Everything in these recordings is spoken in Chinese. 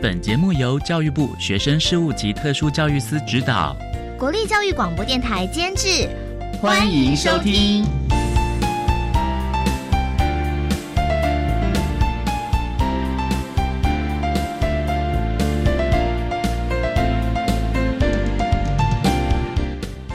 本节目由教育部学生事务及特殊教育司指导，国立教育广播电台监制。欢迎收听。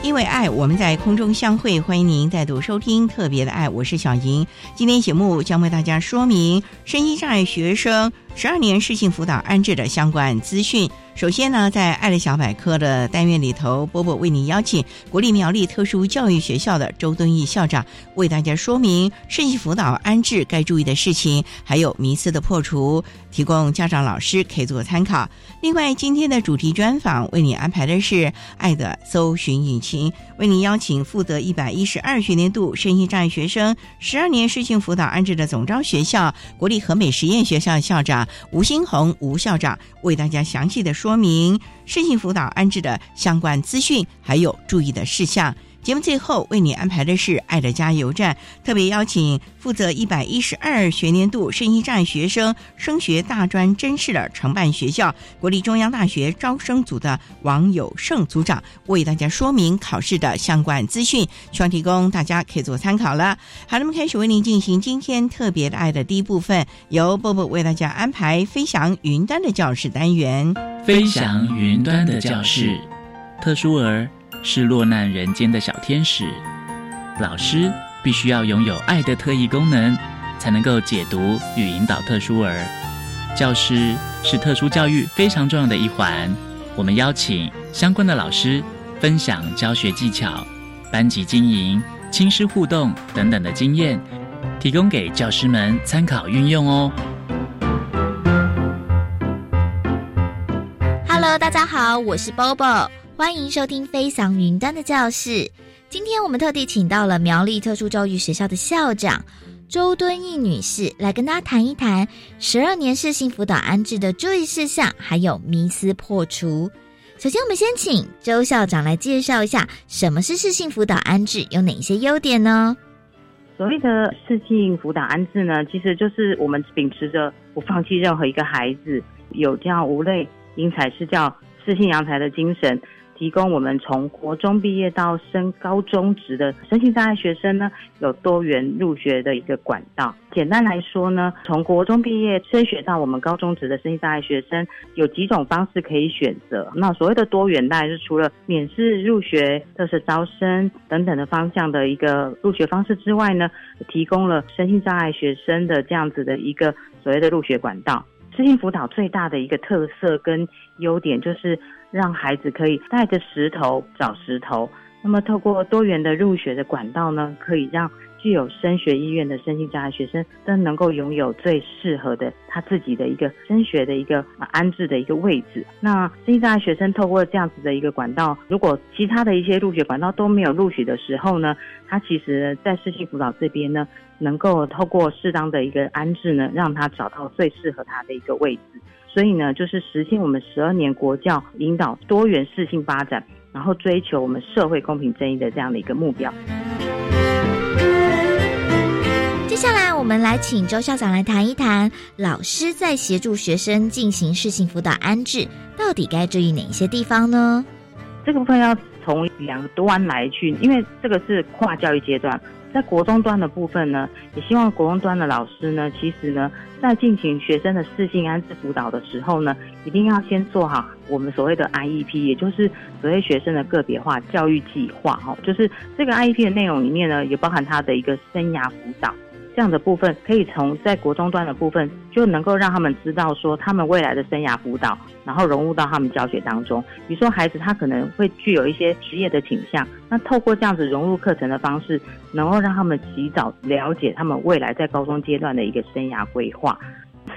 因为爱，我们在空中相会。欢迎您再度收听《特别的爱》，我是小莹。今天节目将为大家说明身心障碍学生十二年适性辅导安置的相关资讯。首先呢，在爱的小百科的单元里头，波波为您邀请国立苗栗特殊教育学校的周敦义校长为大家说明身心辅导安置该注意的事情，还有迷思的破除，提供家长老师可以做参考。另外，今天的主题专访为你安排的是爱的搜寻引擎，为您邀请负责一百一十二学年度身心障碍学生十二年适性辅导安置的总招学校国立和美实验学校校长吴新红吴校长为大家详细的说。说明身心辅导安置的相关资讯，还有注意的事项。节目最后为你安排的是“爱的加油站”，特别邀请负责一百一十二学年度身心障碍学生升学大专真试的承办学校国立中央大学招生组的王友胜组长，为大家说明考试的相关资讯，希望提供大家可以做参考了。好，那么开始为您进行今天特别的爱的第一部分，由波波为大家安排飞翔云端的教室单元。飞翔云端的教室，特殊儿。是落难人间的小天使，老师必须要拥有爱的特异功能，才能够解读与引导特殊儿。教师是特殊教育非常重要的一环，我们邀请相关的老师分享教学技巧、班级经营、亲师互动等等的经验，提供给教师们参考运用哦。Hello，大家好，我是 Bobo。欢迎收听《飞翔云端的教室》。今天我们特地请到了苗栗特殊教育学校的校长周敦义女士，来跟大家谈一谈十二年适性辅导安置的注意事项，还有迷思破除。首先，我们先请周校长来介绍一下什么是适性辅导安置，有哪些优点呢？所谓的适性辅导安置呢，其实就是我们秉持着不放弃任何一个孩子，有教无类因材施教、适性扬才的精神。提供我们从国中毕业到升高中职的身心障碍学生呢，有多元入学的一个管道。简单来说呢，从国中毕业升学到我们高中职的身心障碍学生，有几种方式可以选择。那所谓的多元，当然是除了免试入学、特色招生等等的方向的一个入学方式之外呢，提供了身心障碍学生的这样子的一个所谓的入学管道。身心辅导最大的一个特色跟优点就是。让孩子可以带着石头找石头，那么透过多元的入学的管道呢，可以让具有升学意愿的身心障碍学生都能够拥有最适合的他自己的一个升学的一个安置的一个位置。那身心障碍学生透过这样子的一个管道，如果其他的一些入学管道都没有录取的时候呢，他其实在视性辅导这边呢，能够透过适当的一个安置呢，让他找到最适合他的一个位置。所以呢，就是实现我们十二年国教引导多元适性发展，然后追求我们社会公平正义的这样的一个目标。接下来，我们来请周校长来谈一谈，老师在协助学生进行适性辅导安置，到底该注意哪一些地方呢？这个部分要从两端来去，因为这个是跨教育阶段。在国中端的部分呢，也希望国中端的老师呢，其实呢，在进行学生的适性安置辅导的时候呢，一定要先做好我们所谓的 IEP，也就是所谓学生的个别化教育计划哈，就是这个 IEP 的内容里面呢，也包含他的一个生涯辅导。这样的部分可以从在国中端的部分就能够让他们知道说他们未来的生涯辅导，然后融入到他们教学当中。比如说孩子他可能会具有一些职业的倾向，那透过这样子融入课程的方式，能够让他们及早了解他们未来在高中阶段的一个生涯规划。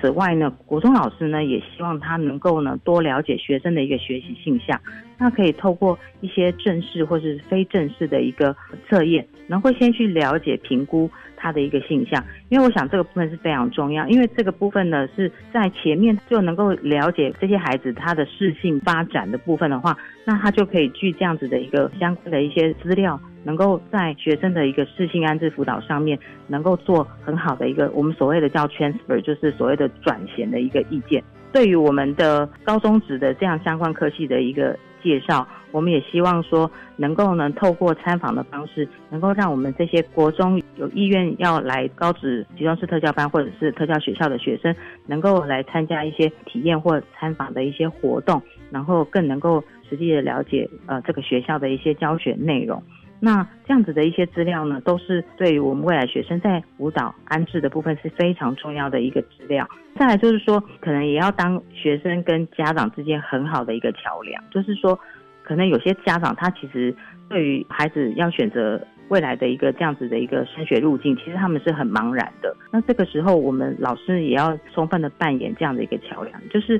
此外呢，国中老师呢也希望他能够呢多了解学生的一个学习性向，那可以透过一些正式或是非正式的一个测验，能够先去了解评估。他的一个性向，因为我想这个部分是非常重要，因为这个部分呢是在前面就能够了解这些孩子他的适性发展的部分的话，那他就可以据这样子的一个相关的一些资料，能够在学生的一个适性安置辅导上面，能够做很好的一个我们所谓的叫 transfer，就是所谓的转衔的一个意见，对于我们的高中职的这样相关科系的一个。介绍，我们也希望说，能够呢透过参访的方式，能够让我们这些国中有意愿要来高职集中式特教班或者是特教学校的学生，能够来参加一些体验或参访的一些活动，然后更能够实际的了解呃这个学校的一些教学内容。那这样子的一些资料呢，都是对于我们未来学生在辅导安置的部分是非常重要的一个资料。再来就是说，可能也要当学生跟家长之间很好的一个桥梁。就是说，可能有些家长他其实对于孩子要选择未来的一个这样子的一个升学路径，其实他们是很茫然的。那这个时候，我们老师也要充分的扮演这样的一个桥梁，就是。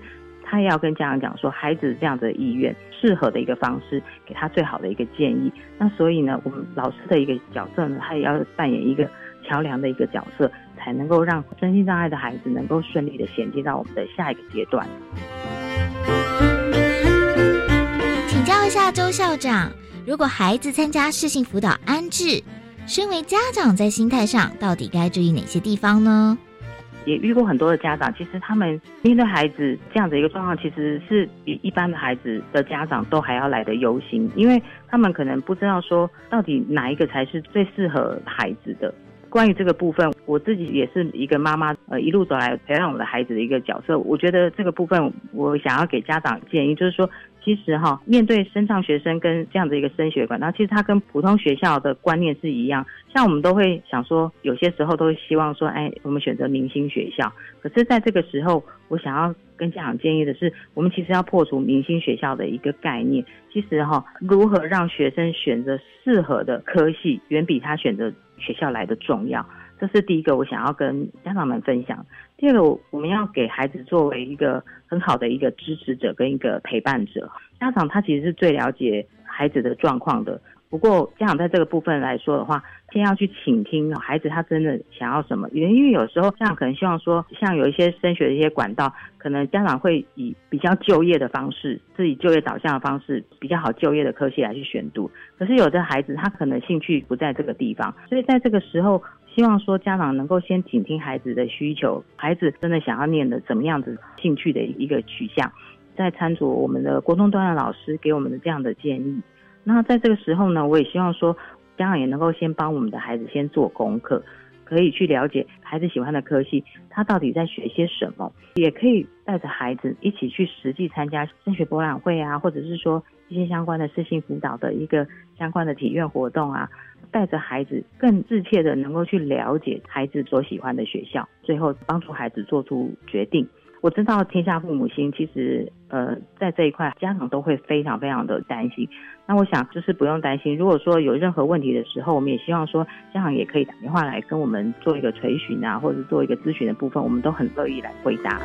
他也要跟家长讲说，孩子这样的意愿，适合的一个方式，给他最好的一个建议。那所以呢，我们老师的一个角色呢，他也要扮演一个桥梁的一个角色，才能够让身心障碍的孩子能够顺利的衔接到我们的下一个阶段。请教一下周校长，如果孩子参加适性辅导安置，身为家长在心态上到底该注意哪些地方呢？也遇过很多的家长，其实他们面对孩子这样的一个状况，其实是比一般的孩子的家长都还要来的忧心，因为他们可能不知道说到底哪一个才是最适合孩子的。关于这个部分，我自己也是一个妈妈，呃，一路走来培养我的孩子的一个角色。我觉得这个部分，我想要给家长建议，就是说。其实哈，面对升上学生跟这样的一个升学管道，其实它跟普通学校的观念是一样。像我们都会想说，有些时候都会希望说，哎，我们选择明星学校。可是，在这个时候，我想要跟家长建议的是，我们其实要破除明星学校的一个概念。其实哈，如何让学生选择适合的科系，远比他选择学校来的重要。这是第一个，我想要跟家长们分享。第二个，我们要给孩子作为一个很好的一个支持者跟一个陪伴者。家长他其实是最了解孩子的状况的。不过家长在这个部分来说的话，先要去倾听孩子他真的想要什么。因为有时候家长可能希望说，像有一些升学的一些管道，可能家长会以比较就业的方式，自己就业导向的方式，比较好就业的科系来去选读。可是有的孩子他可能兴趣不在这个地方，所以在这个时候。希望说家长能够先倾听孩子的需求，孩子真的想要念的怎么样子兴趣的一个取向，在参酌我们的国中端的老师给我们的这样的建议。那在这个时候呢，我也希望说家长也能够先帮我们的孩子先做功课，可以去了解孩子喜欢的科系，他到底在学些什么，也可以带着孩子一起去实际参加升学博览会啊，或者是说一些相关的私信辅导的一个相关的体验活动啊。带着孩子更自切的能够去了解孩子所喜欢的学校，最后帮助孩子做出决定。我知道天下父母心，其实呃在这一块家长都会非常非常的担心。那我想就是不用担心，如果说有任何问题的时候，我们也希望说家长也可以打电话来跟我们做一个垂询啊，或者做一个咨询的部分，我们都很乐意来回答。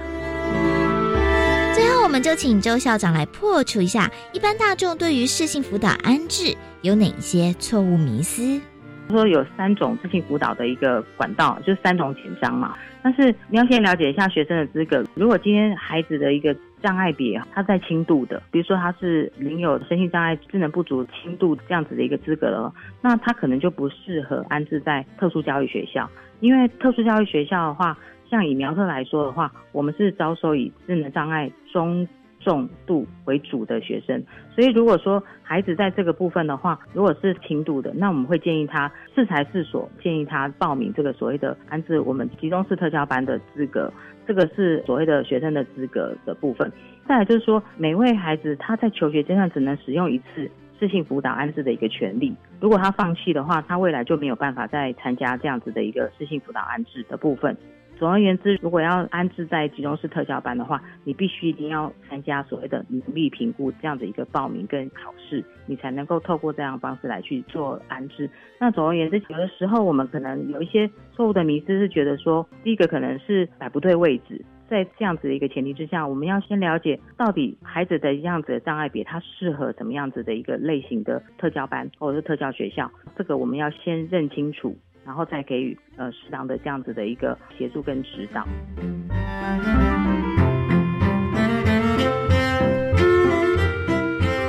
我们就请周校长来破除一下一般大众对于适性辅导安置有哪些错误迷思。说有三种自性辅导的一个管道，就是三种简章嘛。但是你要先了解一下学生的资格。如果今天孩子的一个障碍别，他在轻度的，比如说他是领有身心障碍、智能不足轻度这样子的一个资格了，那他可能就不适合安置在特殊教育学校，因为特殊教育学校的话。像以苗特来说的话，我们是招收以智能障碍中重度为主的学生。所以如果说孩子在这个部分的话，如果是轻度的，那我们会建议他适才适所，建议他报名这个所谓的安置我们集中式特教班的资格，这个是所谓的学生的资格的部分。再来就是说，每位孩子他在求学阶段只能使用一次适性辅导安置的一个权利，如果他放弃的话，他未来就没有办法再参加这样子的一个适性辅导安置的部分。总而言之，如果要安置在集中式特教班的话，你必须一定要参加所谓的努力评估这样的一个报名跟考试，你才能够透过这样方式来去做安置。那总而言之，有的时候我们可能有一些错误的迷思，是觉得说，第一个可能是摆不对位置。在这样子的一个前提之下，我们要先了解到底孩子的样子的障碍别，他适合什么样子的一个类型的特教班或者是特教学校，这个我们要先认清楚，然后再给予呃适当的这样子的一个协助跟指导。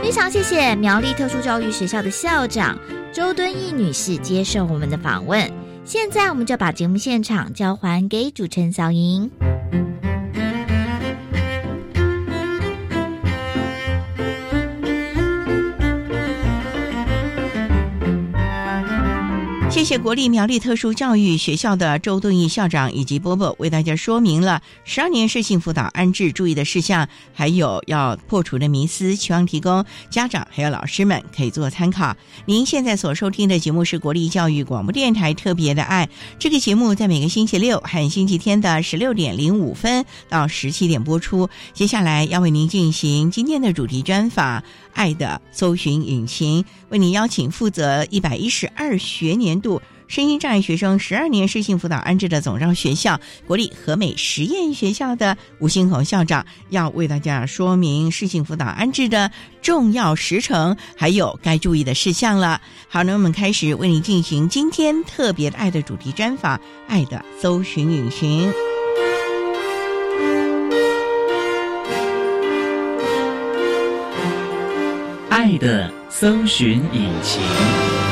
非常谢谢苗栗特殊教育学校的校长周敦义女士接受我们的访问。现在我们就把节目现场交还给主持人小莹。谢谢国立苗栗特殊教育学校的周敦义校长以及波波为大家说明了十二年适性辅导安置注意的事项，还有要破除的迷思，希望提供家长还有老师们可以做参考。您现在所收听的节目是国立教育广播电台特别的爱，这个节目在每个星期六和星期天的十六点零五分到十七点播出。接下来要为您进行今天的主题专访《爱的搜寻引擎》，为您邀请负责一百一十二学年度。声音障碍学生十二年适性辅导安置的总招学校国立和美实验学校的吴新红校长，要为大家说明适性辅导安置的重要时程，还有该注意的事项了。好，那我们开始为您进行今天特别的爱的主题专访，《爱的搜寻引擎》，爱的搜寻引擎。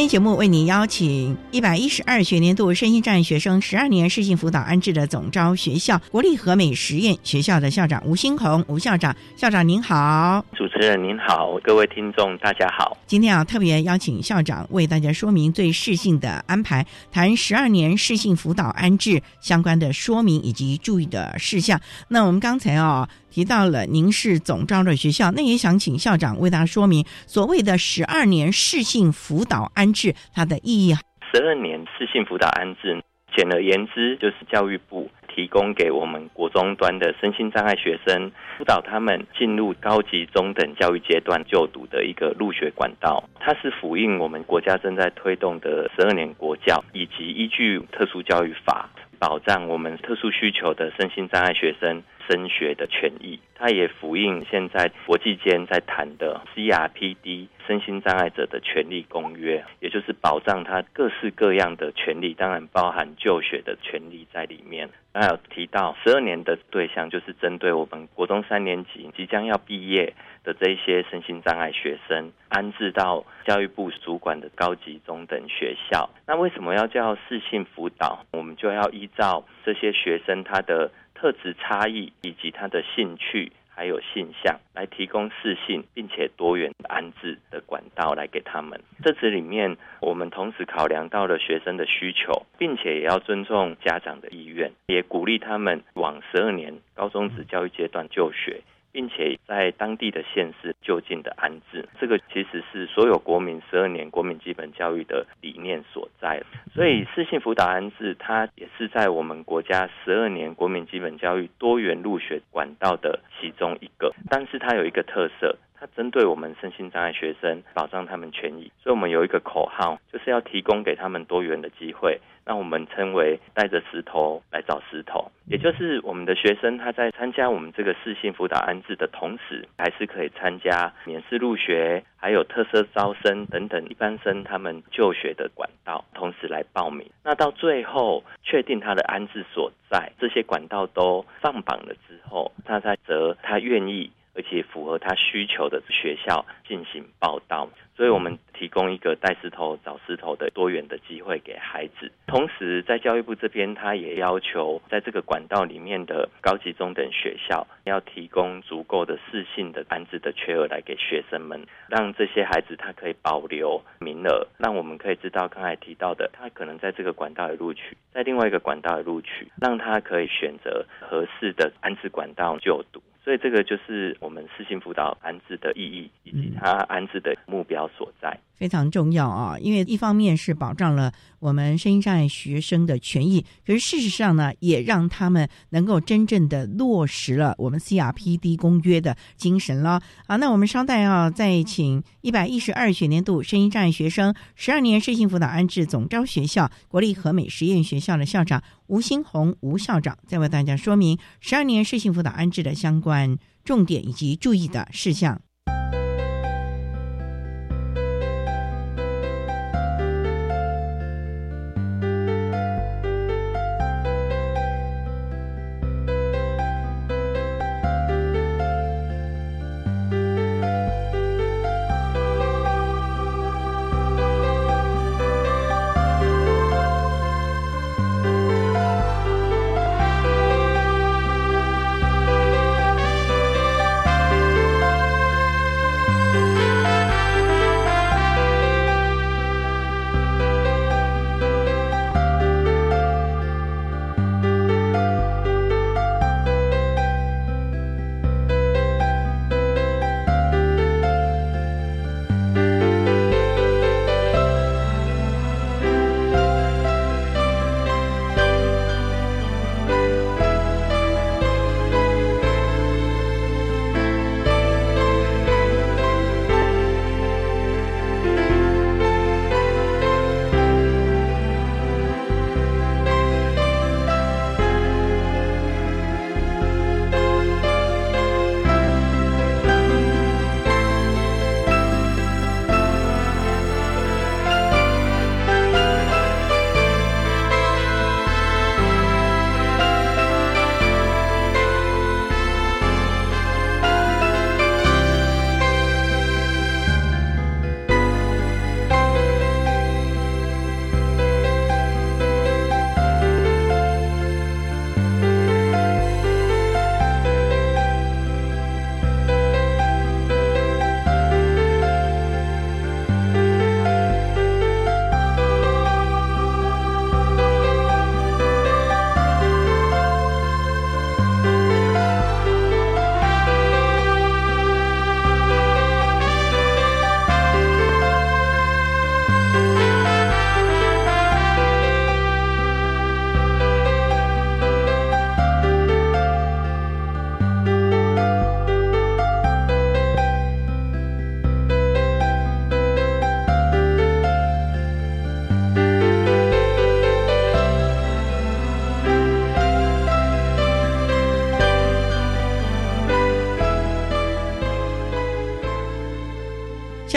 天节目为您邀请一百一十二学年度身心障碍学生十二年适性辅导安置的总招学校国立和美实验学校的校长吴新红吴校长，校长您好，主持人您好，各位听众大家好。今天啊，特别邀请校长为大家说明对适性的安排，谈十二年适性辅导安置相关的说明以及注意的事项。那我们刚才啊。提到了您是总招的学校，那也想请校长为大家说明所谓的十二年适性辅导安置它的意义。十二年适性辅导安置，简而言之就是教育部提供给我们国中端的身心障碍学生，辅导他们进入高级中等教育阶段就读的一个入学管道。它是辅应我们国家正在推动的十二年国教，以及依据特殊教育法保障我们特殊需求的身心障碍学生。升学的权益，它也符应现在国际间在谈的 CRPD 身心障碍者的权利公约，也就是保障他各式各样的权利，当然包含就学的权利在里面。还有提到十二年的对象，就是针对我们国中三年级即将要毕业的这些身心障碍学生，安置到教育部主管的高级中等学校。那为什么要叫适性辅导？我们就要依照这些学生他的。特质差异以及他的兴趣还有性向，来提供适性并且多元安置的管道来给他们。这次里面，我们同时考量到了学生的需求，并且也要尊重家长的意愿，也鼓励他们往十二年高中职教育阶段就学。并且在当地的县市就近的安置，这个其实是所有国民十二年国民基本教育的理念所在。所以，私信辅导安置，它也是在我们国家十二年国民基本教育多元入学管道的其中一个。但是，它有一个特色，它针对我们身心障碍学生，保障他们权益。所以我们有一个口号，就是要提供给他们多元的机会。那我们称为带着石头来找石头，也就是我们的学生他在参加我们这个视性辅导安置的同时，还是可以参加免试入学，还有特色招生等等一般生他们就学的管道，同时来报名。那到最后确定他的安置所在，这些管道都上榜了之后，他才择他愿意而且符合他需求的学校进行报道。所以我们提供一个带石头找石头的多元的机会给孩子。同时，在教育部这边，他也要求在这个管道里面的高级中等学校要提供足够的适性的安置的缺额来给学生们，让这些孩子他可以保留名额，让我们可以知道刚才提到的，他可能在这个管道也录取，在另外一个管道也录取，让他可以选择合适的安置管道就读。所以这个就是我们私信辅导安置的意义，以及它安置的目标所在。非常重要啊！因为一方面是保障了我们声音障碍学生的权益，可是事实上呢，也让他们能够真正的落实了我们 CRPD 公约的精神了啊！那我们稍待啊，再请一百一十二学年度声音障碍学生十二年视性辅导安置总招学校国立和美实验学校的校长吴新红吴校长，再为大家说明十二年视性辅导安置的相关重点以及注意的事项。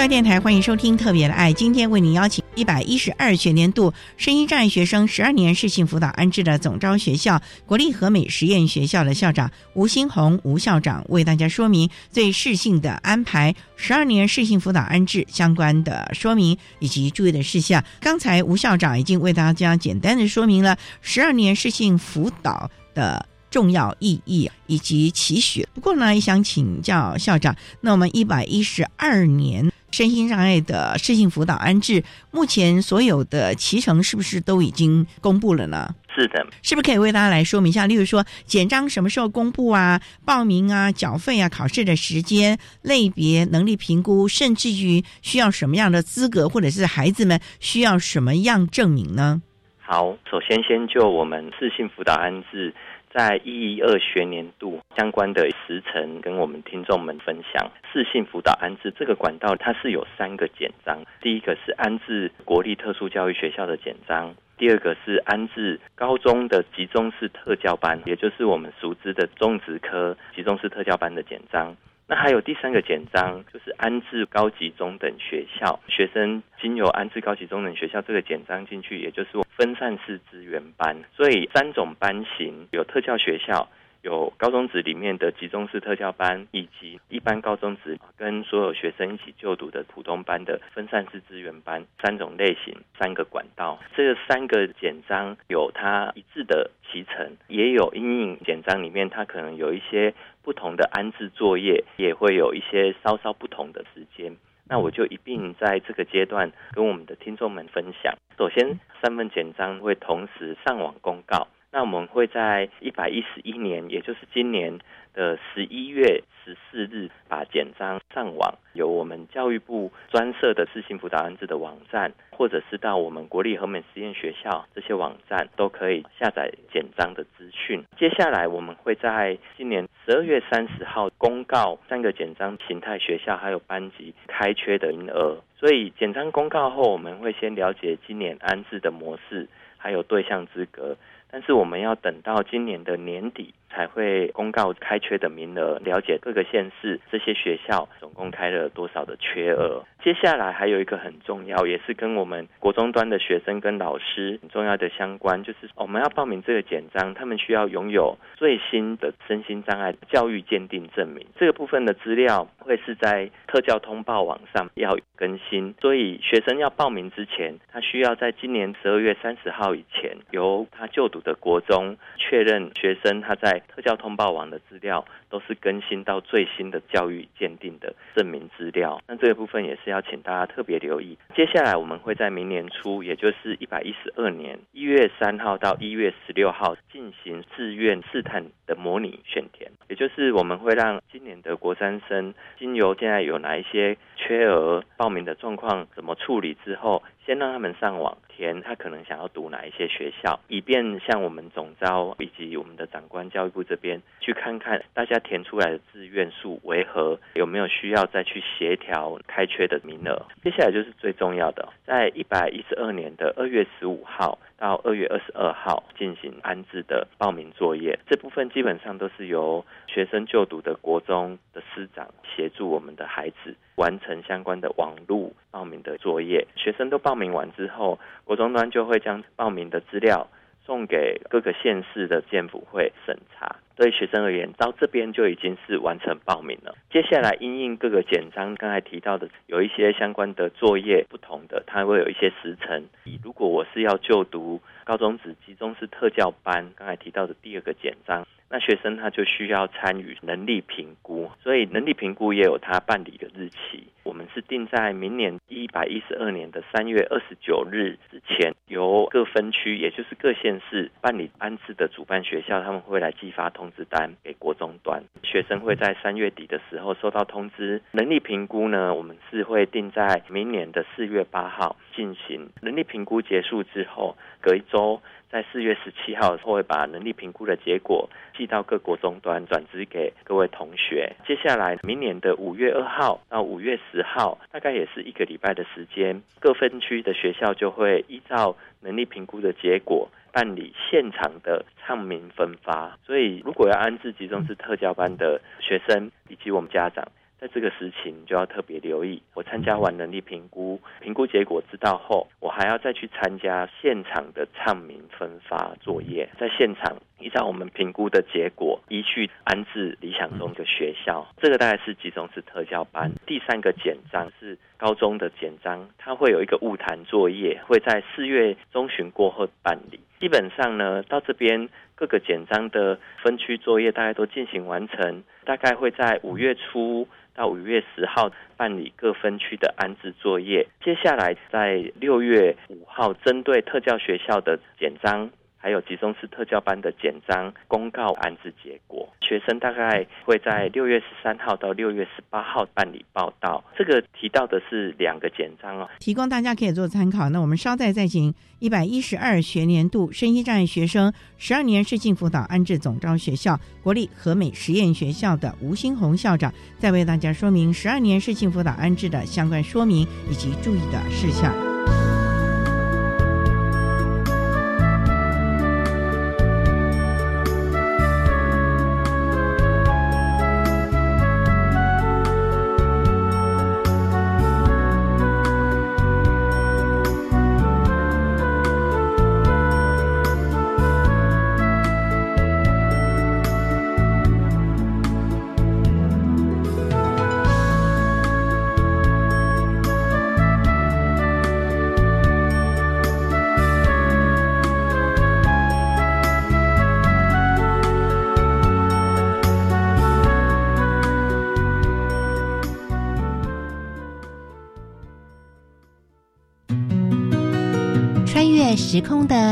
电台欢迎收听《特别的爱》，今天为您邀请一百一十二学年度声音障碍学生十二年适性辅导安置的总招学校国立和美实验学校的校长吴新红吴校长，为大家说明对适性的安排、十二年适性辅导安置相关的说明以及注意的事项。刚才吴校长已经为大家简单的说明了十二年适性辅导的重要意义以及期许。不过呢，也想请教校长，那我们一百一十二年。身心障碍的适性辅导安置，目前所有的脐程是不是都已经公布了呢？是的，是不是可以为大家来说明一下？例如说，简章什么时候公布啊？报名啊、缴费啊、考试的时间、类别、能力评估，甚至于需要什么样的资格，或者是孩子们需要什么样证明呢？好，首先先就我们适性辅导安置。在一一二学年度相关的时程，跟我们听众们分享。视性辅导安置这个管道，它是有三个简章。第一个是安置国立特殊教育学校的简章，第二个是安置高中的集中式特教班，也就是我们熟知的中职科集中式特教班的简章。那还有第三个简章，就是安置高级中等学校学生经由安置高级中等学校这个简章进去，也就是分散式资源班。所以三种班型有特教学校、有高中职里面的集中式特教班，以及一般高中职跟所有学生一起就读的普通班的分散式资源班，三种类型，三个管道。这三个简章有它一致的集成，也有阴影简章里面它可能有一些不同的安置作业，也会有一些稍稍不同的时间。那我就一并在这个阶段跟我们的听众们分享。首先，三份简章会同时上网公告。那我们会在一百一十一年，也就是今年的十一月十四日，把简章上网，由我们教育部专设的自行辅导安置的网站，或者是到我们国立和美实验学校这些网站，都可以下载简章的资讯。接下来，我们会在今年十二月三十号公告三个简章形态学校还有班级开缺的名额。所以，简章公告后，我们会先了解今年安置的模式，还有对象资格。但是我们要等到今年的年底才会公告开缺的名额，了解各个县市这些学校总共开了多少的缺额。接下来还有一个很重要，也是跟我们国中端的学生跟老师很重要的相关，就是我们要报名这个简章，他们需要拥有最新的身心障碍教育鉴定证明。这个部分的资料会是在特教通报网上要更新，所以学生要报名之前，他需要在今年十二月三十号以前由他就读。的国中确认学生他在特教通报网的资料都是更新到最新的教育鉴定的证明资料，那这个部分也是要请大家特别留意。接下来我们会在明年初，也就是一百一十二年一月三号到一月十六号进行自愿试探的模拟选填，也就是我们会让今年的国三生经由现在有哪一些缺额报名的状况怎么处理之后。先让他们上网填，他可能想要读哪一些学校，以便向我们总招以及我们的长官教育部这边去看看大家填出来的志愿数为何，有没有需要再去协调开缺的名额。接下来就是最重要的，在一百一十二年的二月十五号到二月二十二号进行安置的报名作业，这部分基本上都是由学生就读的国中的师长协助我们的孩子。完成相关的网络报名的作业，学生都报名完之后，国中端就会将报名的资料送给各个县市的建府会审查。对学生而言，到这边就已经是完成报名了。接下来因应各个简章，刚才提到的有一些相关的作业不同的，它会有一些时程。如果我是要就读高中职集中式特教班，刚才提到的第二个简章。那学生他就需要参与能力评估，所以能力评估也有他办理的日期。我们是定在明年一百一十二年的三月二十九日之前，由各分区，也就是各县市办理安置的主办学校，他们会来寄发通知单给国中端学生，会在三月底的时候收到通知。能力评估呢，我们是会定在明年的四月八号进行。能力评估结束之后，隔一周。在四月十七号会把能力评估的结果寄到各国终端，转支给各位同学。接下来，明年的五月二号到五月十号，大概也是一个礼拜的时间，各分区的学校就会依照能力评估的结果办理现场的唱名分发。所以，如果要安置集中式特教班的学生以及我们家长。在这个时期，你就要特别留意。我参加完能力评估，评估结果知道后，我还要再去参加现场的唱名分发作业。在现场，依照我们评估的结果，依去安置理想中的学校。这个大概是集中式特教班。第三个简章是高中的简章，它会有一个物谈作业，会在四月中旬过后办理。基本上呢，到这边各个简章的分区作业大概都进行完成，大概会在五月初。到五月十号办理各分区的安置作业，接下来在六月五号针对特教学校的简章。还有集中式特教班的简章公告安置结果，学生大概会在六月十三号到六月十八号办理报到。这个提到的是两个简章哦，提供大家可以做参考。那我们稍待再请一百一十二学年度身心障碍学生十二年市性辅导安置总招学校国立和美实验学校的吴新红校长，再为大家说明十二年市性辅导安置的相关说明以及注意的事项。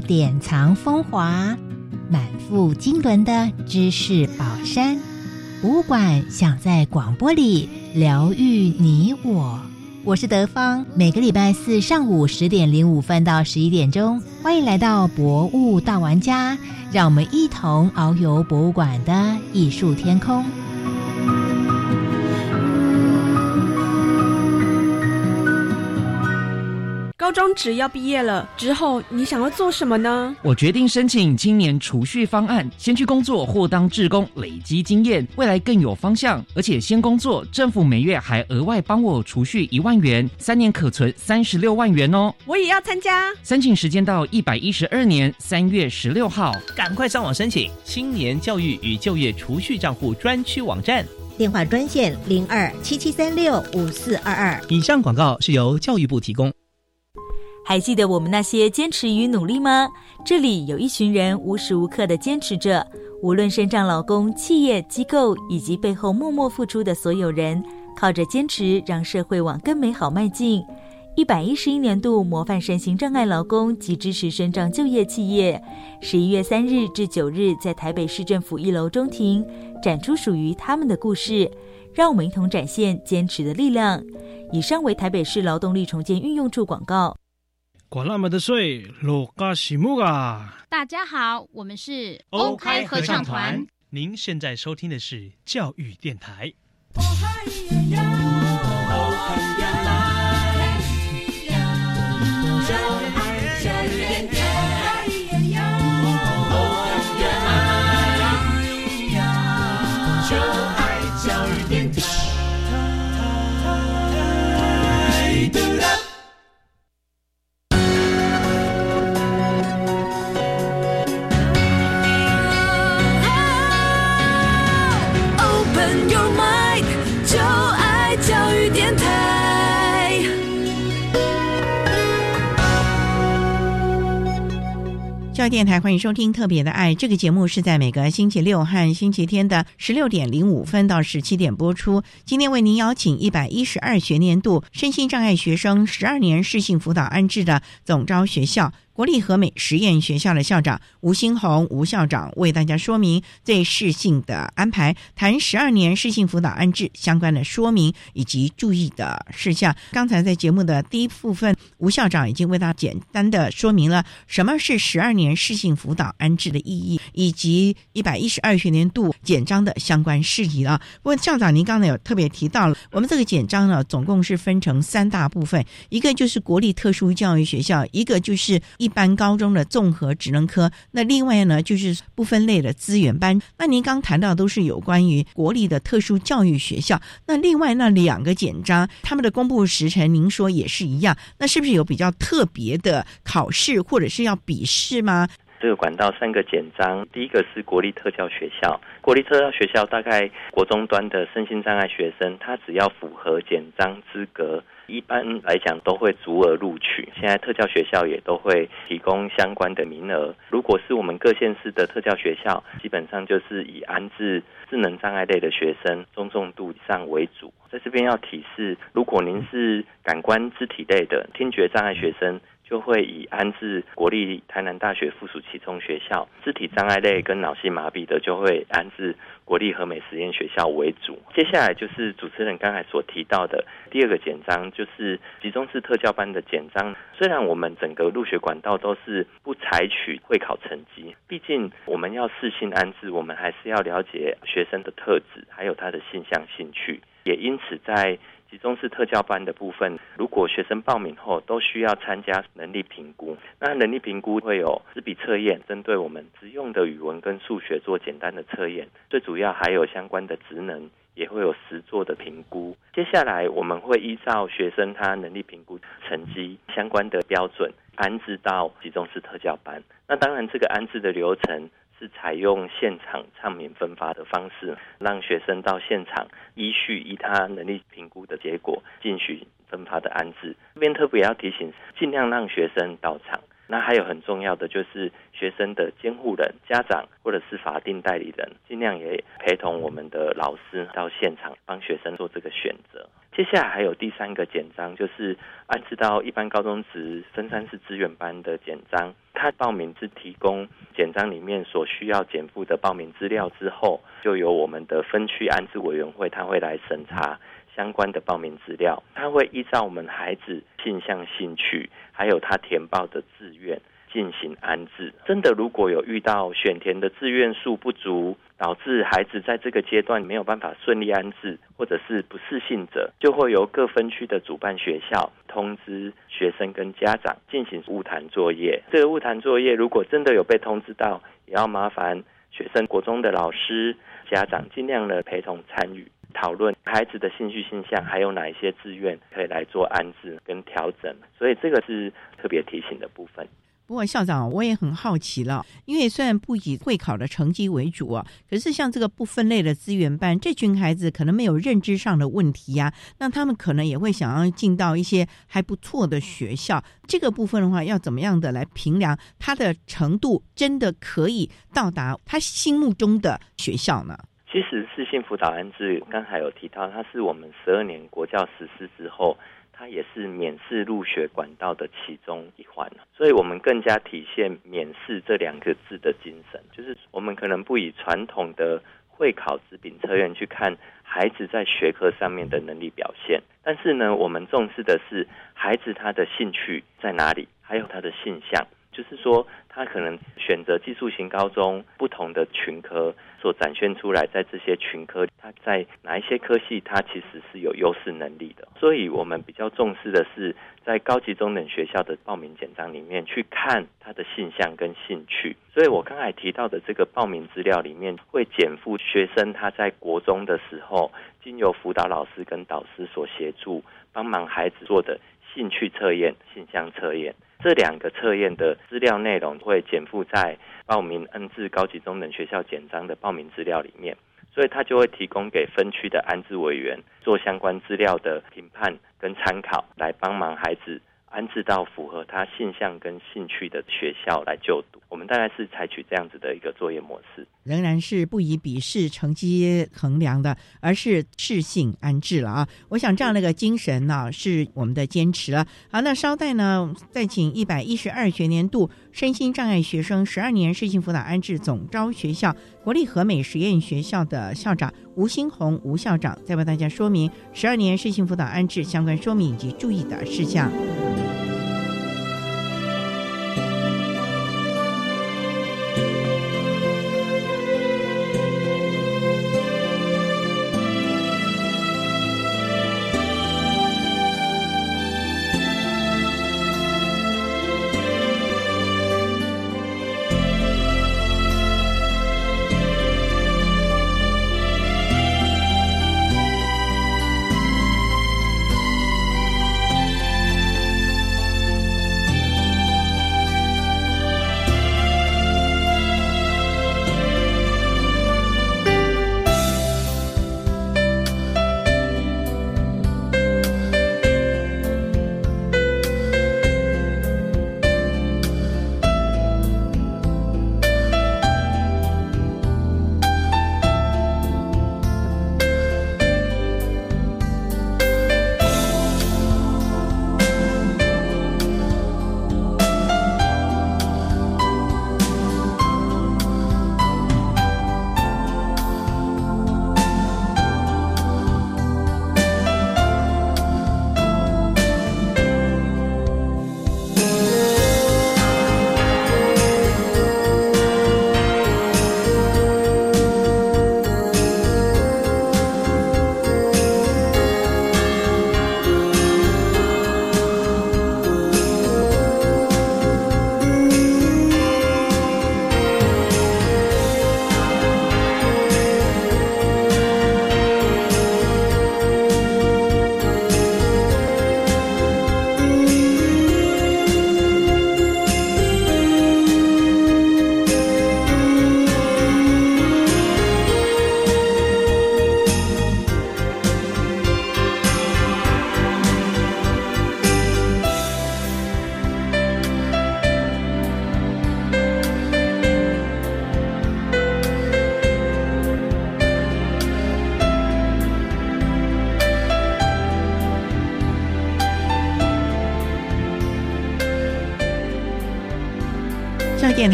典藏风华，满腹经纶的知识宝山。博物馆想在广播里疗愈你我。我是德芳，每个礼拜四上午十点零五分到十一点钟，欢迎来到博物大玩家，让我们一同遨游博物馆的艺术天空。中职要毕业了之后，你想要做什么呢？我决定申请青年储蓄方案，先去工作或当志工，累积经验，未来更有方向。而且先工作，政府每月还额外帮我储蓄一万元，三年可存三十六万元哦。我也要参加。申请时间到一百一十二年三月十六号，赶快上网申请青年教育与就业储蓄账户专区网站，电话专线零二七七三六五四二二。以上广告是由教育部提供。还记得我们那些坚持与努力吗？这里有一群人无时无刻的坚持着，无论身障劳工、企业机构以及背后默默付出的所有人，靠着坚持让社会往更美好迈进。一百一十一年度模范身心障碍劳工及支持身障就业企业，十一月三日至九日在台北市政府一楼中庭展出属于他们的故事，让我们一同展现坚持的力量。以上为台北市劳动力重建运用处广告。管那么的水，落嘎西木啊！大家好，我们是欧开合唱团。您现在收听的是教育电台。电台欢迎收听《特别的爱》这个节目，是在每个星期六和星期天的十六点零五分到十七点播出。今天为您邀请一百一十二学年度身心障碍学生十二年适性辅导安置的总招学校。国立和美实验学校的校长吴新红吴校长为大家说明对适性的安排，谈十二年适性辅导安置相关的说明以及注意的事项。刚才在节目的第一部分，吴校长已经为大家简单的说明了什么是十二年适性辅导安置的意义，以及一百一十二学年度简章的相关事宜了。不过校长您刚才有特别提到了，我们这个简章呢，总共是分成三大部分，一个就是国立特殊教育学校，一个就是一般高中的综合职能科，那另外呢就是不分类的资源班。那您刚谈到都是有关于国立的特殊教育学校，那另外那两个简章，他们的公布时辰，您说也是一样，那是不是有比较特别的考试或者是要笔试吗？这个管道三个简章，第一个是国立特教学校，国立特教学校大概国中端的身心障碍学生，他只要符合简章资格。一般来讲都会足额录取，现在特教学校也都会提供相关的名额。如果是我们各县市的特教学校，基本上就是以安置智能障碍类的学生中重度以上为主。在这边要提示，如果您是感官肢体类的听觉障碍学生。就会以安置国立台南大学附属启聪学校，肢体障碍类跟脑性麻痹的就会安置国立和美实验学校为主。接下来就是主持人刚才所提到的第二个简章，就是集中式特教班的简章。虽然我们整个入学管道都是不采取会考成绩，毕竟我们要适性安置，我们还是要了解学生的特质，还有他的性向兴趣。也因此在集中式特教班的部分，如果学生报名后都需要参加能力评估，那能力评估会有纸笔测验，针对我们实用的语文跟数学做简单的测验，最主要还有相关的职能，也会有实作的评估。接下来我们会依照学生他能力评估成绩相关的标准，安置到集中式特教班。那当然，这个安置的流程。是采用现场畅免分发的方式，让学生到现场依序依他能力评估的结果进行分发的安置。这边特别要提醒，尽量让学生到场。那还有很重要的就是学生的监护人、家长或者是法定代理人，尽量也陪同我们的老师到现场帮学生做这个选择。接下来还有第三个简章，就是安置到一般高中职分三式资源班的简章。他报名是提供简章里面所需要减负的报名资料之后，就由我们的分区安置委员会，他会来审查相关的报名资料。他会依照我们孩子性向、兴趣，还有他填报的志愿。进行安置，真的如果有遇到选填的志愿数不足，导致孩子在这个阶段没有办法顺利安置，或者是不适性者，就会由各分区的主办学校通知学生跟家长进行物谈作业。这个物谈作业如果真的有被通知到，也要麻烦学生国中的老师、家长尽量的陪同参与讨论孩子的兴趣倾向，还有哪一些志愿可以来做安置跟调整。所以这个是特别提醒的部分。不过校长，我也很好奇了，因为虽然不以会考的成绩为主啊，可是像这个不分类的资源班，这群孩子可能没有认知上的问题呀，那他们可能也会想要进到一些还不错的学校。这个部分的话，要怎么样的来评量他的程度，真的可以到达他心目中的学校呢？其实，是幸福导安置刚才有提到，它是我们十二年国教实施之后。它也是免试入学管道的其中一环，所以我们更加体现“免试”这两个字的精神，就是我们可能不以传统的会考纸饼测验去看孩子在学科上面的能力表现，但是呢，我们重视的是孩子他的兴趣在哪里，还有他的性向。就是说，他可能选择技术型高中不同的群科所展现出来，在这些群科，他在哪一些科系，他其实是有优势能力的。所以我们比较重视的是，在高级中等学校的报名简章里面去看他的性向跟兴趣。所以我刚才提到的这个报名资料里面，会减负学生他在国中的时候，经由辅导老师跟导师所协助，帮忙孩子做的兴趣测验、性向测验。这两个测验的资料内容会减负在报名安置高级中等学校简章的报名资料里面，所以他就会提供给分区的安置委员做相关资料的评判跟参考，来帮忙孩子。安置到符合他性向跟兴趣的学校来就读，我们大概是采取这样子的一个作业模式，仍然是不以笔试成绩衡量的，而是适性安置了啊！我想这样的一个精神呢，是我们的坚持了。好，那稍待呢，再请一百一十二学年度身心障碍学生十二年适性辅导安置总招学校国立和美实验学校的校长吴新红吴校长，再为大家说明十二年适性辅导安置相关说明以及注意的事项。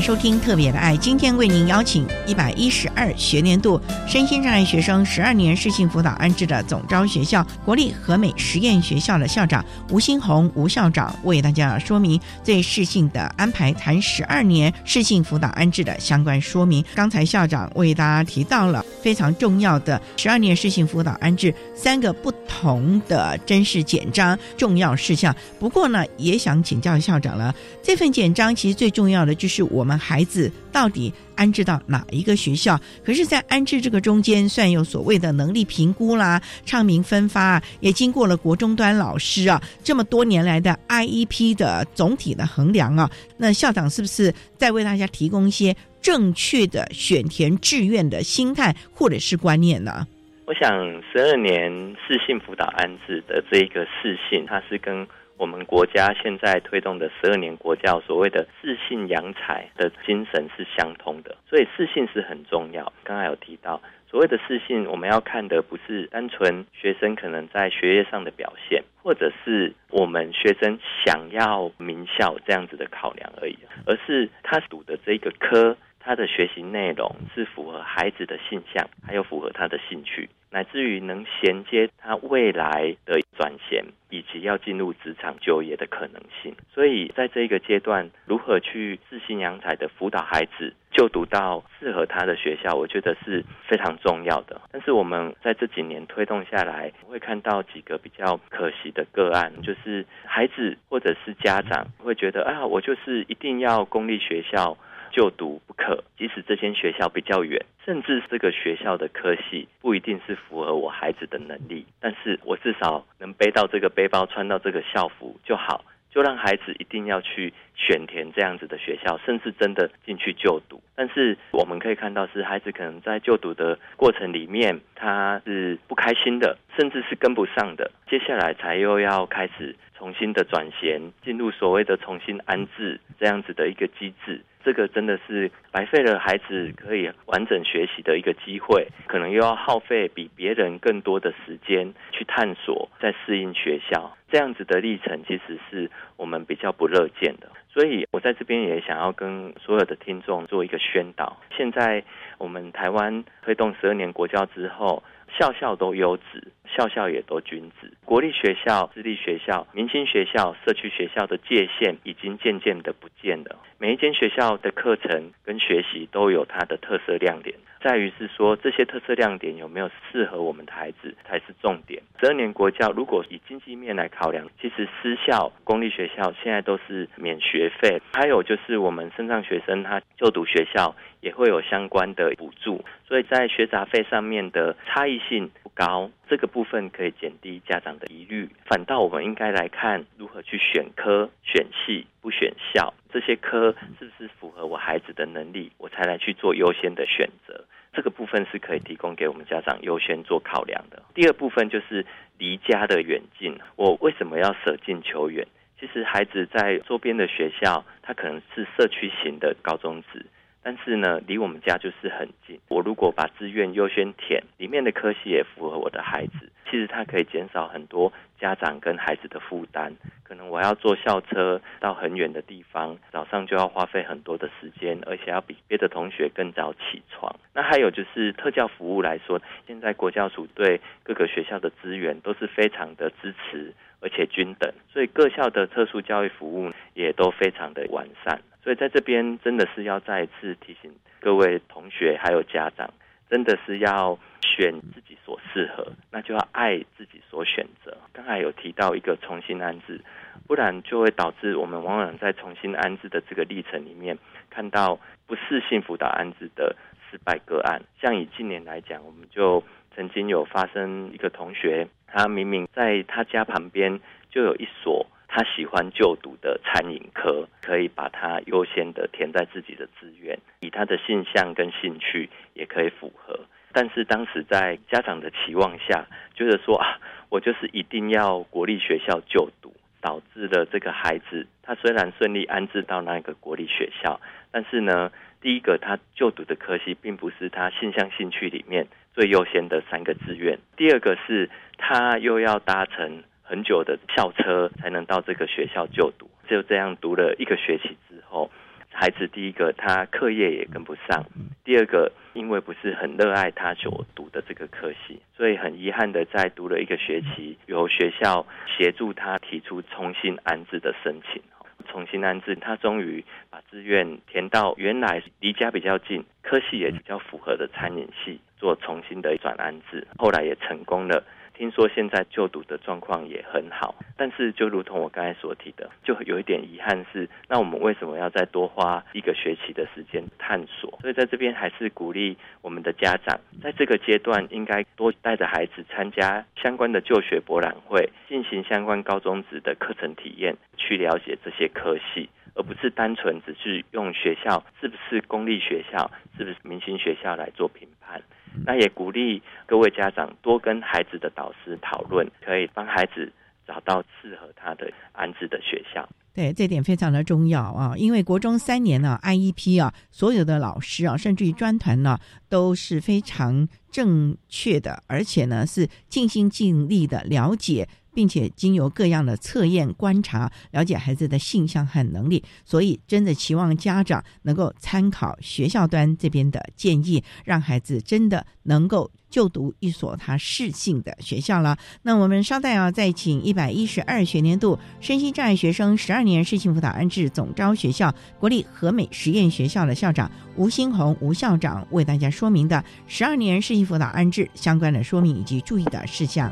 收听《特别的爱》，今天为您邀请一百一十二学年度身心障碍学生十二年适性辅导安置的总招学校国立和美实验学校的校长吴新红吴校长为大家说明对适性的安排谈十二年适性辅导安置的相关说明。刚才校长为大家提到了非常重要的十二年适性辅导安置三个不同的真实简章重要事项。不过呢，也想请教校长了，这份简章其实最重。要的就是我们孩子到底安置到哪一个学校？可是，在安置这个中间，算有所谓的能力评估啦、唱名分发，也经过了国中端老师啊这么多年来的 IEP 的总体的衡量啊。那校长是不是再为大家提供一些正确的选填志愿的心态或者是观念呢？我想，十二年适性辅导安置的这一个适性，它是跟。我们国家现在推动的十二年国教，所谓的自信扬才的精神是相通的，所以自信是很重要。刚才有提到，所谓的自信，我们要看的不是单纯学生可能在学业上的表现，或者是我们学生想要名校这样子的考量而已，而是他读的这个科，他的学习内容是符合孩子的性向，还有符合他的兴趣。乃至于能衔接他未来的转衔，以及要进入职场就业的可能性。所以，在这个阶段，如何去自信扬才的辅导孩子就读到适合他的学校，我觉得是非常重要的。但是，我们在这几年推动下来，会看到几个比较可惜的个案，就是孩子或者是家长会觉得啊，我就是一定要公立学校。就读不可，即使这间学校比较远，甚至这个学校的科系不一定是符合我孩子的能力，但是我至少能背到这个背包，穿到这个校服就好，就让孩子一定要去选填这样子的学校，甚至真的进去就读。但是我们可以看到，是孩子可能在就读的过程里面，他是不开心的，甚至是跟不上的，接下来才又要开始重新的转衔，进入所谓的重新安置这样子的一个机制。这个真的是白费了孩子可以完整学习的一个机会，可能又要耗费比别人更多的时间去探索，在适应学校这样子的历程，其实是我们比较不乐见的。所以我在这边也想要跟所有的听众做一个宣导：现在我们台湾推动十二年国教之后。校校都优质，校校也都君子。国立学校、私立学校、明星学校、社区学校的界限已经渐渐的不见了。每一间学校的课程跟学习都有它的特色亮点，在于是说这些特色亮点有没有适合我们的孩子才是重点。十二年国教如果以经济面来考量，其实私校、公立学校现在都是免学费，还有就是我们身上学生他就读学校。也会有相关的补助，所以在学杂费上面的差异性不高，这个部分可以减低家长的疑虑。反倒我们应该来看如何去选科、选系、不选校，这些科是不是符合我孩子的能力，我才来去做优先的选择。这个部分是可以提供给我们家长优先做考量的。第二部分就是离家的远近，我为什么要舍近求远？其实孩子在周边的学校，他可能是社区型的高中职。但是呢，离我们家就是很近。我如果把志愿优先填，里面的科系也符合我的孩子，其实它可以减少很多家长跟孩子的负担。可能我要坐校车到很远的地方，早上就要花费很多的时间，而且要比别的同学更早起床。那还有就是特教服务来说，现在国教署对各个学校的资源都是非常的支持，而且均等，所以各校的特殊教育服务也都非常的完善。所以在这边真的是要再一次提醒各位同学还有家长，真的是要选自己所适合，那就要爱自己所选择。刚才有提到一个重新安置，不然就会导致我们往往在重新安置的这个历程里面，看到不是幸福的安置的失败个案。像以近年来讲，我们就曾经有发生一个同学，他明明在他家旁边就有一所。他喜欢就读的餐饮科，可以把他优先的填在自己的志愿，以他的性向跟兴趣也可以符合。但是当时在家长的期望下，觉得说啊，我就是一定要国立学校就读，导致了这个孩子他虽然顺利安置到那个国立学校，但是呢，第一个他就读的科系并不是他性向兴趣里面最优先的三个志愿，第二个是他又要搭乘。很久的校车才能到这个学校就读，就这样读了一个学期之后，孩子第一个他课业也跟不上，第二个因为不是很热爱他所读的这个科系，所以很遗憾的在读了一个学期，由学校协助他提出重新安置的申请。重新安置，他终于把志愿填到原来离家比较近、科系也比较符合的餐饮系，做重新的转安置，后来也成功了。听说现在就读的状况也很好，但是就如同我刚才所提的，就有一点遗憾是，那我们为什么要再多花一个学期的时间探索？所以在这边还是鼓励我们的家长，在这个阶段应该多带着孩子参加相关的就学博览会，进行相关高中职的课程体验，去了解这些科系，而不是单纯只是用学校是不是公立学校，是不是明星学校来做评判。那也鼓励各位家长多跟孩子的导师讨论，可以帮孩子找到适合他的安置的学校。对，这点非常的重要啊！因为国中三年呢，IEP 啊，所有的老师啊，甚至于专团呢，都是非常正确的，而且呢是尽心尽力的了解。并且经由各样的测验观察，了解孩子的性向和能力，所以真的期望家长能够参考学校端这边的建议，让孩子真的能够就读一所他适性的学校了。那我们稍待啊，再请一百一十二学年度身心障碍学生十二年适性辅导安置总招学校国立和美实验学校的校长吴新红吴校长为大家说明的十二年适性辅导安置相关的说明以及注意的事项。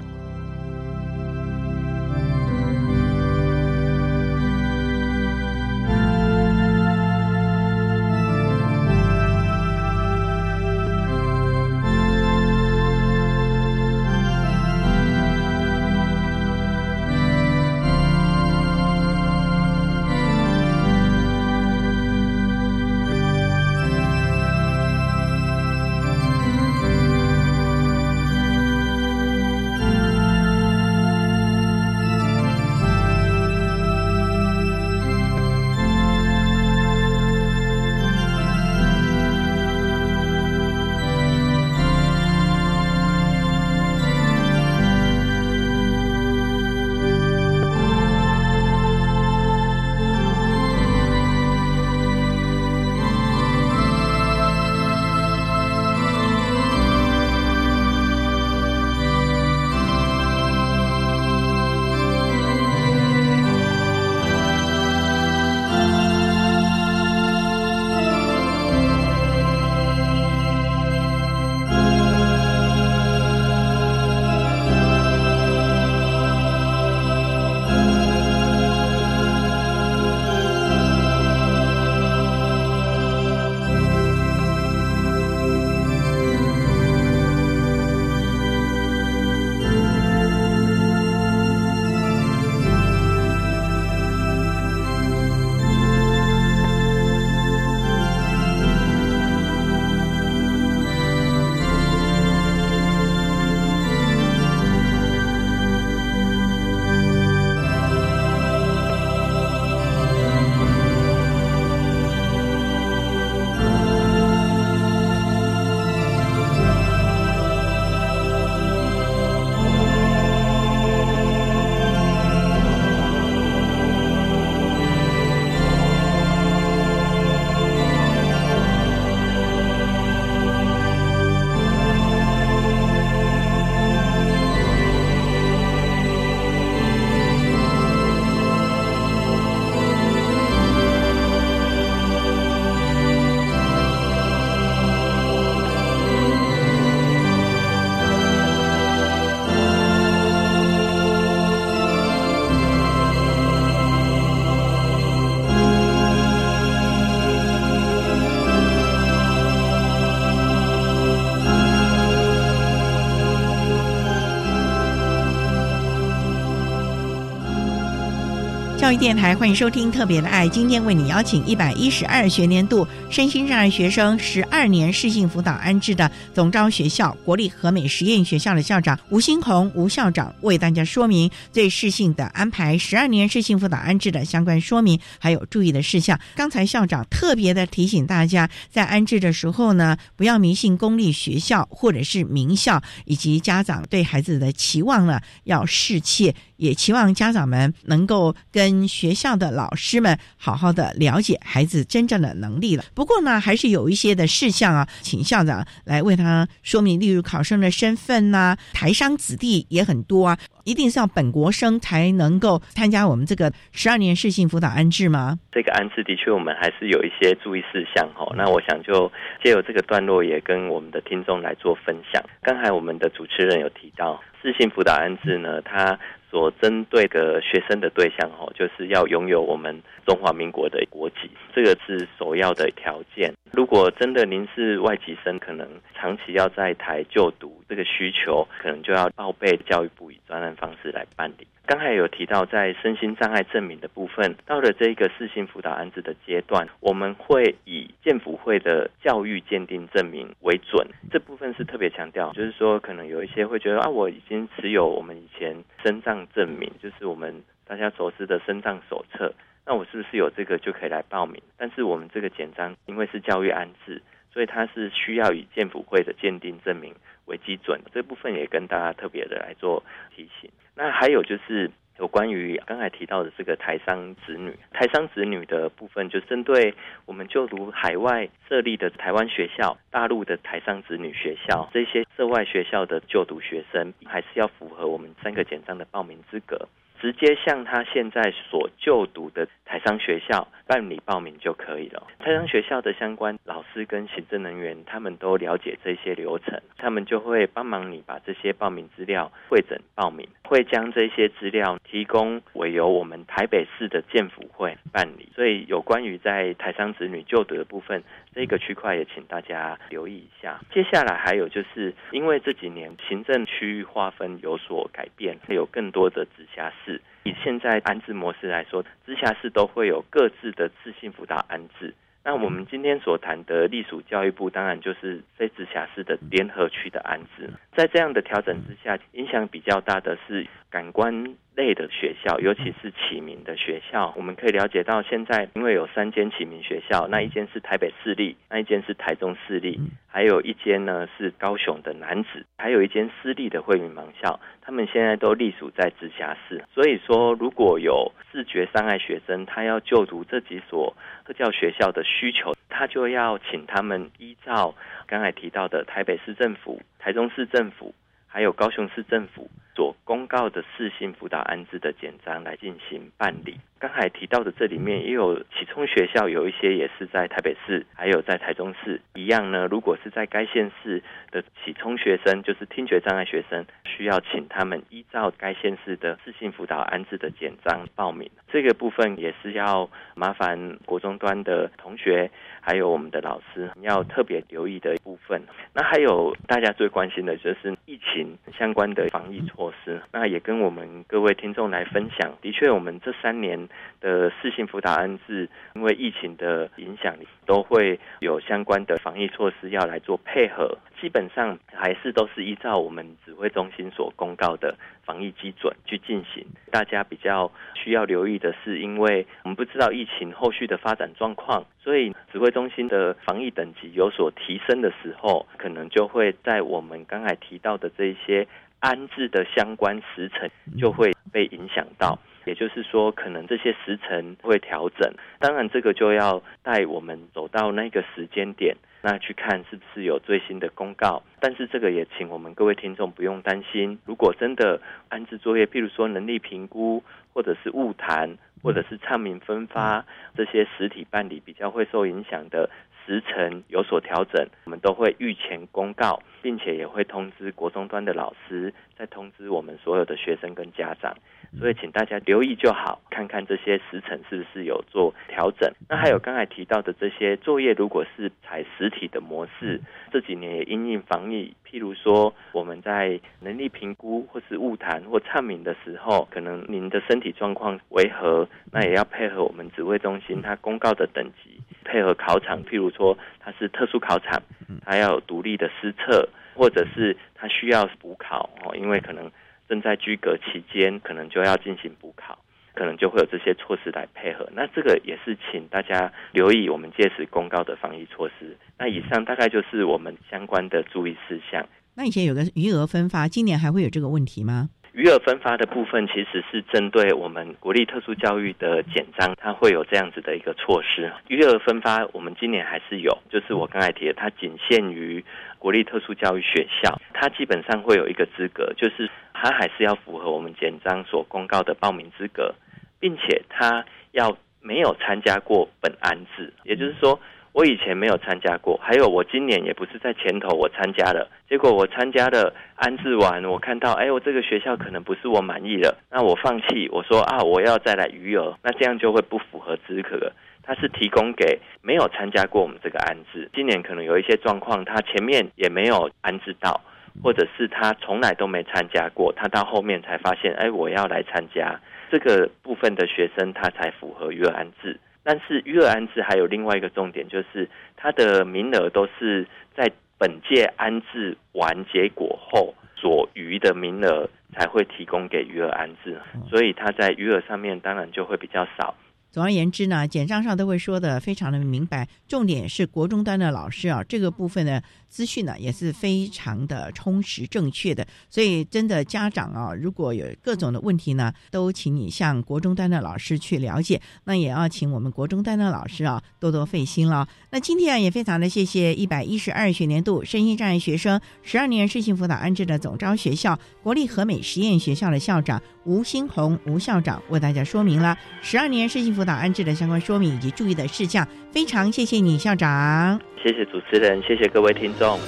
教育电台欢迎收听《特别的爱》，今天为你邀请一百一十二学年度身心障碍学生十二年适性辅导安置的总招学校国立和美实验学校的校长吴新红吴校长，为大家说明对适性的安排十二年适性辅导安置的相关说明，还有注意的事项。刚才校长特别的提醒大家，在安置的时候呢，不要迷信公立学校或者是名校，以及家长对孩子的期望呢，要适切。也期望家长们能够跟学校的老师们好好的了解孩子真正的能力了。不过呢，还是有一些的事项啊，请校长来为他说明，例如考生的身份呐、台商子弟也很多啊，一定是要本国生才能够参加我们这个十二年适性辅导安置吗？这个安置的确，我们还是有一些注意事项哈。那我想就借由这个段落，也跟我们的听众来做分享。刚才我们的主持人有提到，适性辅导安置呢，它所针对的学生的对象哦，就是要拥有我们中华民国的国籍，这个是首要的条件。如果真的您是外籍生，可能长期要在台就读，这个需求可能就要报备教育部以专案方式来办理。刚才有提到，在身心障碍证明的部分，到了这个适性辅导安置的阶段，我们会以建辅会的教育鉴定证明为准。这部分是特别强调，就是说，可能有一些会觉得啊，我已经持有我们以前身障证明，就是我们大家熟知的身障手册，那我是不是有这个就可以来报名？但是我们这个简章因为是教育安置，所以它是需要以健辅会的鉴定证明为基准。这部分也跟大家特别的来做提醒。那还有就是有关于刚才提到的这个台商子女，台商子女的部分，就针对我们就读海外设立的台湾学校、大陆的台商子女学校这些涉外学校的就读学生，还是要符合我们三个简章的报名资格。直接向他现在所就读的台商学校办理报名就可以了。台商学校的相关老师跟行政人员，他们都了解这些流程，他们就会帮忙你把这些报名资料会诊报名，会将这些资料提供委由我们台北市的建府会办理。所以有关于在台商子女就读的部分，这个区块也请大家留意一下。接下来还有就是因为这几年行政区域划分有所改变，会有更多的直辖市。以现在安置模式来说，直辖市都会有各自的自信辅导安置。那我们今天所谈的隶属教育部，当然就是非直辖市的联合区的安置。在这样的调整之下，影响比较大的是感官类的学校，尤其是启明的学校。我们可以了解到，现在因为有三间启明学校，那一间是台北市立，那一间是台中市立，还有一间呢是高雄的男子，还有一间私立的惠民盲校。他们现在都隶属在直辖市，所以说如果有视觉障碍学生，他要就读这几所特教学校的需求，他就要请他们依照刚才提到的台北市政府、台中市政府，还有高雄市政府所公告的四性辅导安置的简章来进行办理。刚才提到的这里面也有启聪学校，有一些也是在台北市，还有在台中市一样呢。如果是在该县市的启聪学生，就是听觉障碍学生，需要请他们依照该县市的四性辅导安置的简章报名。这个部分也是要麻烦国中端的同学，还有我们的老师要特别留意的部分。那还有大家最关心的就是疫情相关的防疫措施，那也跟我们各位听众来分享。的确，我们这三年。的四性辅导安置，因为疫情的影响，都会有相关的防疫措施要来做配合。基本上还是都是依照我们指挥中心所公告的防疫基准去进行。大家比较需要留意的是，因为我们不知道疫情后续的发展状况，所以指挥中心的防疫等级有所提升的时候，可能就会在我们刚才提到的这些安置的相关时程就会被影响到。也就是说，可能这些时程会调整。当然，这个就要带我们走到那个时间点，那去看是不是有最新的公告。但是，这个也请我们各位听众不用担心。如果真的安置作业，譬如说能力评估，或者是物谈，或者是唱名分发这些实体办理比较会受影响的时程有所调整，我们都会预前公告，并且也会通知国中端的老师，再通知我们所有的学生跟家长。所以，请大家留意就好，看看这些时辰是不是有做调整。那还有刚才提到的这些作业，如果是采实体的模式，这几年也因应防疫，譬如说我们在能力评估或是物谈或唱名的时候，可能您的身体状况为何，那也要配合我们指挥中心它公告的等级，配合考场，譬如说它是特殊考场，它要有独立的施测，或者是它需要补考哦，因为可能。正在居隔期间，可能就要进行补考，可能就会有这些措施来配合。那这个也是请大家留意我们届时公告的防疫措施。那以上大概就是我们相关的注意事项。那以前有个余额分发，今年还会有这个问题吗？余额分发的部分，其实是针对我们国立特殊教育的简章，它会有这样子的一个措施。余额分发，我们今年还是有，就是我刚才提的，它仅限于国立特殊教育学校，它基本上会有一个资格，就是它还是要符合我们简章所公告的报名资格，并且它要没有参加过本安置，也就是说。我以前没有参加过，还有我今年也不是在前头我参加了，结果我参加了安置完，我看到哎，我这个学校可能不是我满意的，那我放弃，我说啊，我要再来余额，那这样就会不符合资格。它是提供给没有参加过我们这个安置，今年可能有一些状况，他前面也没有安置到，或者是他从来都没参加过，他到后面才发现，哎，我要来参加这个部分的学生，他才符合余额安置。但是育儿安置还有另外一个重点，就是它的名额都是在本届安置完结果后所余的名额才会提供给育儿安置，所以他在余额上面当然就会比较少。总而言之呢，简章上都会说的非常的明白，重点是国中端的老师啊，这个部分呢资讯呢也是非常的充实正确的，所以真的家长啊，如果有各种的问题呢，都请你向国中端的老师去了解，那也要请我们国中端的老师啊多多费心了。那今天啊也非常的谢谢一百一十二学年度身心障碍学生十二年适性辅导安置的总招学校国立和美实验学校的校长吴新红吴校长为大家说明了十二年适性辅导安置的相关说明以及注意的事项，非常谢谢你，校长。谢谢主持人，谢谢各位听众。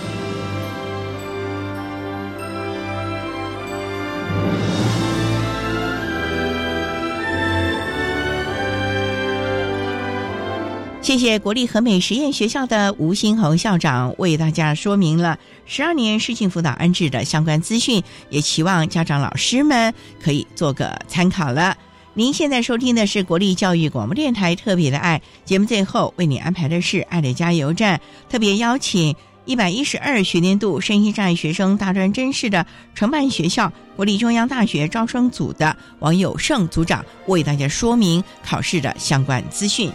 谢谢国立和美实验学校的吴新红校长为大家说明了十二年适性辅导安置的相关资讯，也期望家长老师们可以做个参考了。您现在收听的是国立教育广播电台特别的爱节目，最后为你安排的是爱的加油站，特别邀请一百一十二学年度身心障碍学生大专真试的承办学校国立中央大学招生组的王友胜组长为大家说明考试的相关资讯。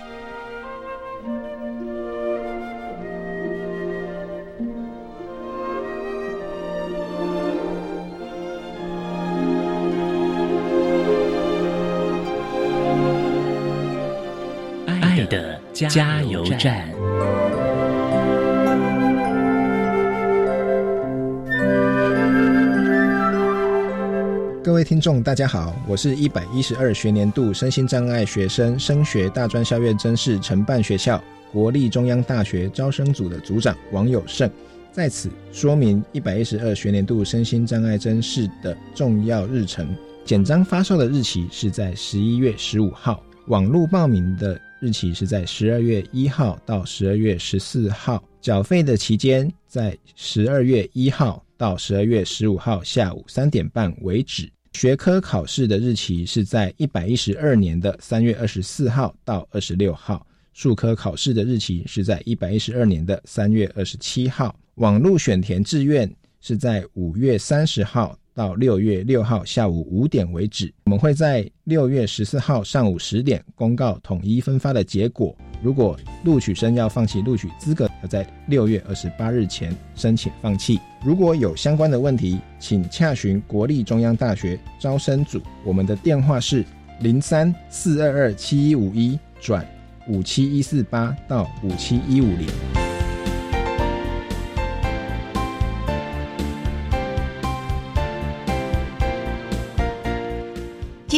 加油站。各位听众，大家好，我是一百一十二学年度身心障碍学生升学大专校院真试承办学校国立中央大学招生组的组长王友胜，在此说明一百一十二学年度身心障碍真试的重要日程。简章发售的日期是在十一月十五号，网络报名的。日期是在十二月一号到十二月十四号，缴费的期间在十二月一号到十二月十五号下午三点半为止。学科考试的日期是在一百一十二年的三月二十四号到二十六号，数科考试的日期是在一百一十二年的三月二十七号。网络选填志愿是在五月三十号。到六月六号下午五点为止，我们会在六月十四号上午十点公告统一分发的结果。如果录取生要放弃录取资格，要在六月二十八日前申请放弃。如果有相关的问题，请洽询国立中央大学招生组，我们的电话是零三四二二七一五一转五七一四八到五七一五零。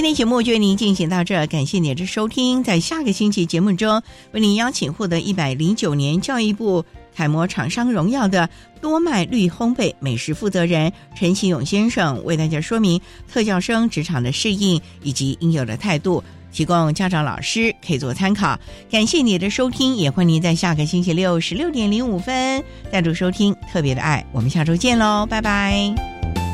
天节目就为您进行到这，感谢您的收听。在下个星期节目中，为您邀请获得一百零九年教育部楷模厂商荣耀的多麦绿烘焙美食负责人陈启勇先生，为大家说明特教生职场的适应以及应有的态度，提供家长老师可以做参考。感谢你的收听，也欢迎您在下个星期六十六点零五分再度收听特别的爱。我们下周见喽，拜拜。